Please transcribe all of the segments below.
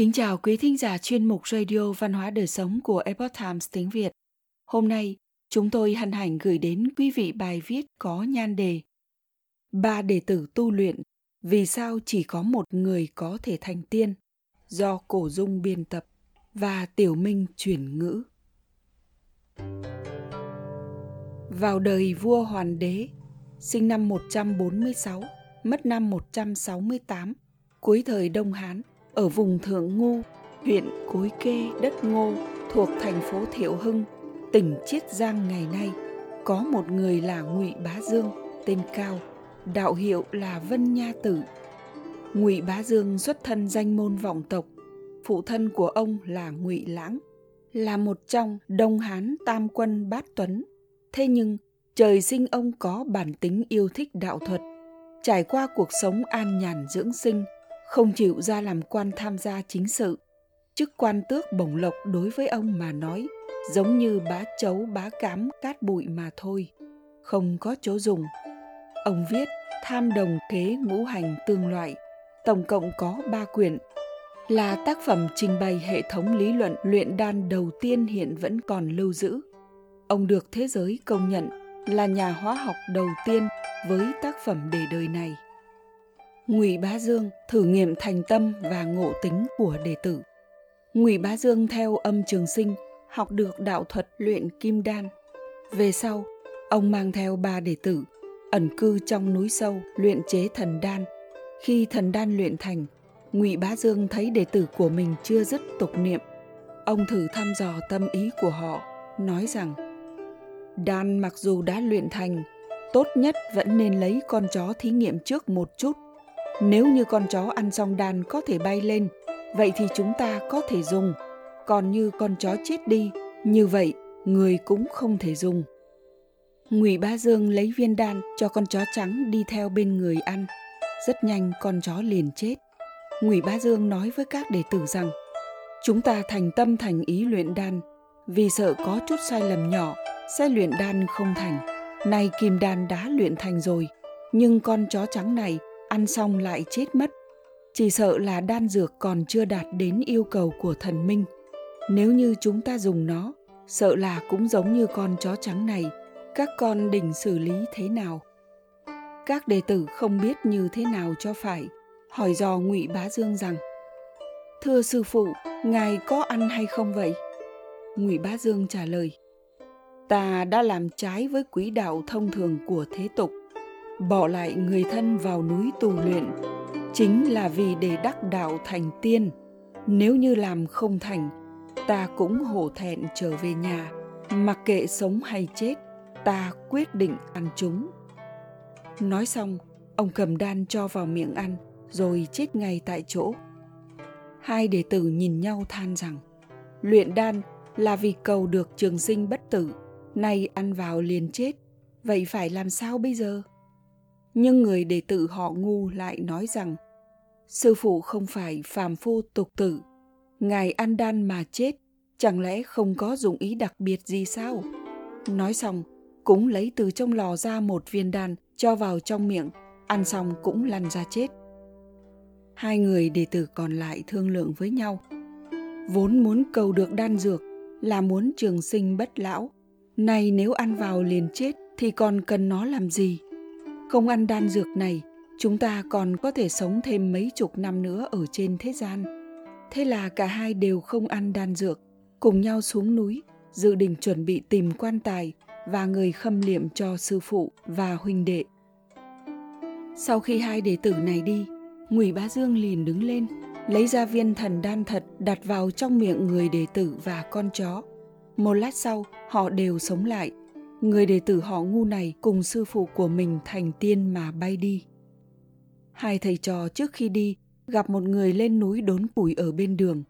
Kính chào quý thính giả chuyên mục Radio Văn hóa Đời Sống của Epoch Times tiếng Việt. Hôm nay, chúng tôi hân hạnh gửi đến quý vị bài viết có nhan đề Ba đệ tử tu luyện, vì sao chỉ có một người có thể thành tiên, do Cổ Dung biên tập và Tiểu Minh chuyển ngữ. Vào đời vua Hoàn Đế, sinh năm 146, mất năm 168, cuối thời Đông Hán, ở vùng Thượng Ngu, huyện Cối Kê, đất Ngô, thuộc thành phố Thiệu Hưng, tỉnh Chiết Giang ngày nay, có một người là Ngụy Bá Dương, tên Cao, đạo hiệu là Vân Nha Tử. Ngụy Bá Dương xuất thân danh môn vọng tộc, phụ thân của ông là Ngụy Lãng, là một trong Đông Hán Tam Quân Bát Tuấn. Thế nhưng, trời sinh ông có bản tính yêu thích đạo thuật, trải qua cuộc sống an nhàn dưỡng sinh – không chịu ra làm quan tham gia chính sự. Chức quan tước bổng lộc đối với ông mà nói giống như bá chấu bá cám cát bụi mà thôi, không có chỗ dùng. Ông viết Tham đồng kế ngũ hành tương loại, tổng cộng có ba quyển, là tác phẩm trình bày hệ thống lý luận luyện đan đầu tiên hiện vẫn còn lưu giữ. Ông được thế giới công nhận là nhà hóa học đầu tiên với tác phẩm để đời này. Ngụy Bá Dương thử nghiệm thành tâm và ngộ tính của đệ tử. Ngụy Bá Dương theo âm trường sinh học được đạo thuật luyện kim đan. Về sau, ông mang theo ba đệ tử ẩn cư trong núi sâu luyện chế thần đan. Khi thần đan luyện thành, Ngụy Bá Dương thấy đệ tử của mình chưa dứt tục niệm. Ông thử thăm dò tâm ý của họ, nói rằng Đan mặc dù đã luyện thành, tốt nhất vẫn nên lấy con chó thí nghiệm trước một chút nếu như con chó ăn xong đàn có thể bay lên, vậy thì chúng ta có thể dùng. Còn như con chó chết đi, như vậy người cũng không thể dùng. Ngụy Bá Dương lấy viên đan cho con chó trắng đi theo bên người ăn. Rất nhanh con chó liền chết. Ngụy Bá Dương nói với các đệ tử rằng chúng ta thành tâm thành ý luyện đan vì sợ có chút sai lầm nhỏ sẽ luyện đan không thành. Nay kim đan đã luyện thành rồi, nhưng con chó trắng này ăn xong lại chết mất. Chỉ sợ là đan dược còn chưa đạt đến yêu cầu của thần minh. Nếu như chúng ta dùng nó, sợ là cũng giống như con chó trắng này. Các con định xử lý thế nào? Các đệ tử không biết như thế nào cho phải, hỏi dò ngụy bá dương rằng, thưa sư phụ, ngài có ăn hay không vậy? Ngụy bá dương trả lời, ta đã làm trái với quý đạo thông thường của thế tục bỏ lại người thân vào núi tù luyện, chính là vì để đắc đạo thành tiên. Nếu như làm không thành, ta cũng hổ thẹn trở về nhà, mặc kệ sống hay chết, ta quyết định ăn chúng. Nói xong, ông cầm đan cho vào miệng ăn, rồi chết ngay tại chỗ. Hai đệ tử nhìn nhau than rằng, luyện đan là vì cầu được trường sinh bất tử, nay ăn vào liền chết, vậy phải làm sao bây giờ? Nhưng người đệ tử họ ngu lại nói rằng, sư phụ không phải phàm phu tục tử. Ngài ăn đan mà chết, chẳng lẽ không có dụng ý đặc biệt gì sao? Nói xong, cũng lấy từ trong lò ra một viên đan, cho vào trong miệng, ăn xong cũng lăn ra chết. Hai người đệ tử còn lại thương lượng với nhau, vốn muốn cầu được đan dược là muốn trường sinh bất lão, nay nếu ăn vào liền chết thì còn cần nó làm gì? Không ăn đan dược này, chúng ta còn có thể sống thêm mấy chục năm nữa ở trên thế gian. Thế là cả hai đều không ăn đan dược, cùng nhau xuống núi, dự định chuẩn bị tìm quan tài và người khâm liệm cho sư phụ và huynh đệ. Sau khi hai đệ tử này đi, Ngụy Bá Dương liền đứng lên, lấy ra viên thần đan thật đặt vào trong miệng người đệ tử và con chó. Một lát sau, họ đều sống lại, người đệ tử họ ngu này cùng sư phụ của mình thành tiên mà bay đi. Hai thầy trò trước khi đi gặp một người lên núi đốn củi ở bên đường.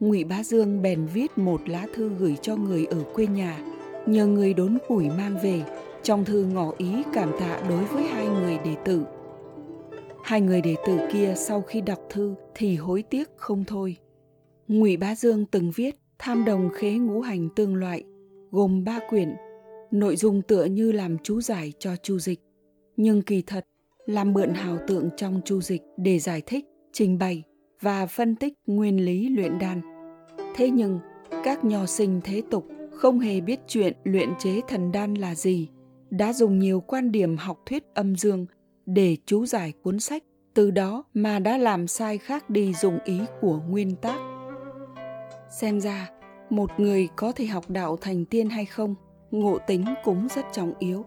Ngụy Bá Dương bèn viết một lá thư gửi cho người ở quê nhà, nhờ người đốn củi mang về. Trong thư ngỏ ý cảm tạ đối với hai người đệ tử. Hai người đệ tử kia sau khi đọc thư thì hối tiếc không thôi. Ngụy Bá Dương từng viết Tham đồng khế ngũ hành tương loại, gồm ba quyển nội dung tựa như làm chú giải cho chu dịch nhưng kỳ thật làm mượn hào tượng trong chu dịch để giải thích trình bày và phân tích nguyên lý luyện đan. Thế nhưng, các nho sinh thế tục không hề biết chuyện luyện chế thần đan là gì, đã dùng nhiều quan điểm học thuyết âm dương để chú giải cuốn sách, từ đó mà đã làm sai khác đi dụng ý của nguyên tác. Xem ra, một người có thể học đạo thành tiên hay không, ngộ tính cũng rất trọng yếu.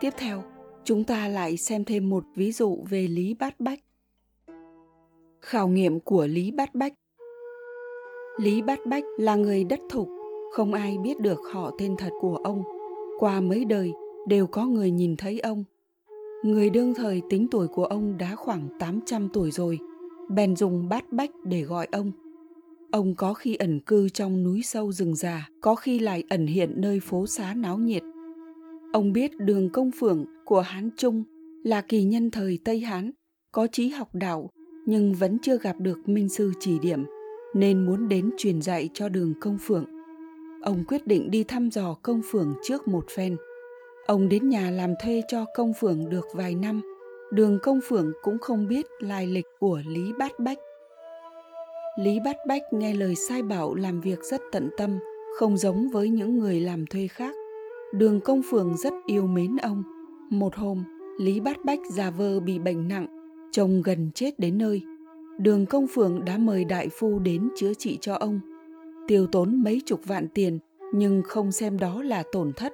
Tiếp theo, chúng ta lại xem thêm một ví dụ về Lý Bát Bách. Khảo nghiệm của Lý Bát Bách Lý Bát Bách là người đất thục, không ai biết được họ tên thật của ông. Qua mấy đời, đều có người nhìn thấy ông. Người đương thời tính tuổi của ông đã khoảng 800 tuổi rồi, bèn dùng Bát Bách để gọi ông. Ông có khi ẩn cư trong núi sâu rừng già, có khi lại ẩn hiện nơi phố xá náo nhiệt. Ông biết đường công phượng của Hán Trung là kỳ nhân thời Tây Hán, có trí học đạo nhưng vẫn chưa gặp được minh sư chỉ điểm, nên muốn đến truyền dạy cho đường công phượng. Ông quyết định đi thăm dò công phượng trước một phen. Ông đến nhà làm thuê cho công phượng được vài năm, đường công phượng cũng không biết lai lịch của Lý Bát Bách. Lý Bát Bách nghe lời sai bảo làm việc rất tận tâm, không giống với những người làm thuê khác. Đường công phường rất yêu mến ông. Một hôm, Lý Bát Bách già vơ bị bệnh nặng, chồng gần chết đến nơi. Đường công phường đã mời đại phu đến chữa trị cho ông. Tiêu tốn mấy chục vạn tiền, nhưng không xem đó là tổn thất.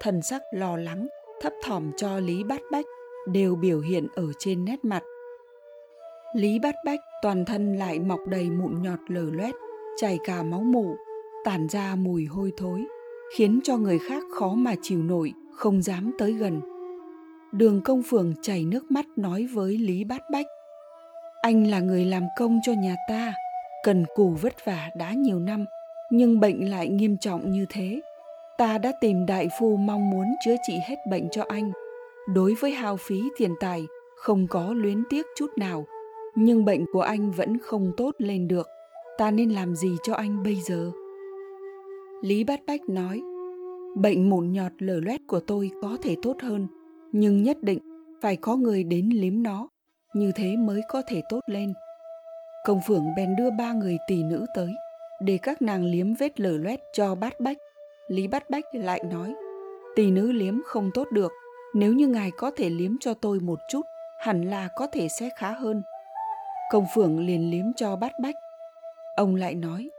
Thần sắc lo lắng, thấp thỏm cho Lý Bát Bách đều biểu hiện ở trên nét mặt. Lý Bát Bách toàn thân lại mọc đầy mụn nhọt lở loét, chảy cả máu mủ, tản ra mùi hôi thối, khiến cho người khác khó mà chịu nổi, không dám tới gần. Đường công phường chảy nước mắt nói với Lý Bát Bách. Anh là người làm công cho nhà ta, cần cù vất vả đã nhiều năm, nhưng bệnh lại nghiêm trọng như thế. Ta đã tìm đại phu mong muốn chữa trị hết bệnh cho anh. Đối với hao phí tiền tài, không có luyến tiếc chút nào, nhưng bệnh của anh vẫn không tốt lên được. Ta nên làm gì cho anh bây giờ? Lý bát bách nói, bệnh mụn nhọt lở loét của tôi có thể tốt hơn, nhưng nhất định phải có người đến liếm nó, như thế mới có thể tốt lên. Công phượng bèn đưa ba người tỳ nữ tới, để các nàng liếm vết lở loét cho bát bách. Lý bát bách lại nói tỳ nữ liếm không tốt được, nếu như ngài có thể liếm cho tôi một chút, hẳn là có thể sẽ khá hơn. Công phượng liền liếm cho bát bách. Ông lại nói,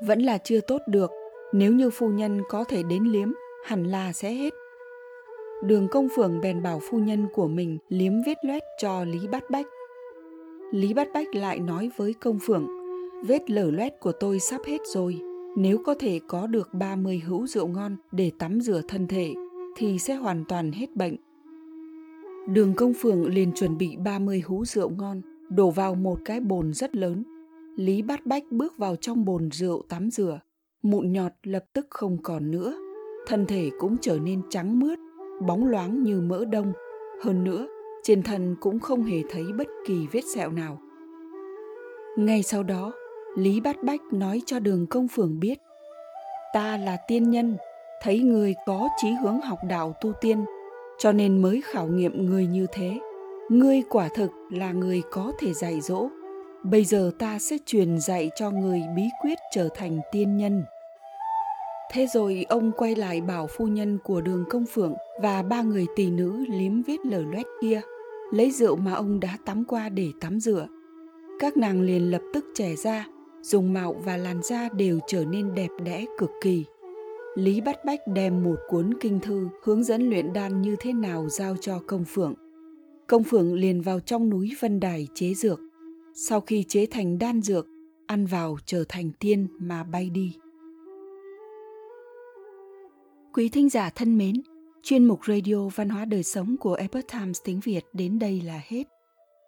vẫn là chưa tốt được, nếu như phu nhân có thể đến liếm, hẳn là sẽ hết. Đường công phượng bèn bảo phu nhân của mình liếm vết loét cho Lý Bát Bách. Lý Bát Bách lại nói với công phượng, vết lở loét của tôi sắp hết rồi, nếu có thể có được 30 hũ rượu ngon để tắm rửa thân thể, thì sẽ hoàn toàn hết bệnh. Đường công phượng liền chuẩn bị 30 hũ rượu ngon, đổ vào một cái bồn rất lớn. Lý Bát Bách bước vào trong bồn rượu tắm rửa, mụn nhọt lập tức không còn nữa. Thân thể cũng trở nên trắng mướt, bóng loáng như mỡ đông. Hơn nữa, trên thân cũng không hề thấy bất kỳ vết sẹo nào. Ngay sau đó, Lý Bát Bách nói cho đường công phường biết Ta là tiên nhân, thấy người có chí hướng học đạo tu tiên, cho nên mới khảo nghiệm người như thế ngươi quả thực là người có thể dạy dỗ. Bây giờ ta sẽ truyền dạy cho người bí quyết trở thành tiên nhân. Thế rồi ông quay lại bảo phu nhân của đường công phượng và ba người tỳ nữ liếm vết lở loét kia, lấy rượu mà ông đã tắm qua để tắm rửa. Các nàng liền lập tức trẻ ra, dùng mạo và làn da đều trở nên đẹp đẽ cực kỳ. Lý bắt bách đem một cuốn kinh thư hướng dẫn luyện đan như thế nào giao cho công phượng. Công Phượng liền vào trong núi Vân Đài chế dược. Sau khi chế thành đan dược, ăn vào trở thành tiên mà bay đi. Quý thính giả thân mến, chuyên mục Radio Văn hóa Đời Sống của Epoch Times tiếng Việt đến đây là hết.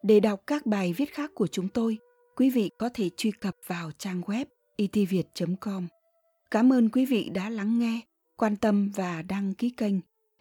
Để đọc các bài viết khác của chúng tôi, quý vị có thể truy cập vào trang web e itviet.com. Cảm ơn quý vị đã lắng nghe, quan tâm và đăng ký kênh.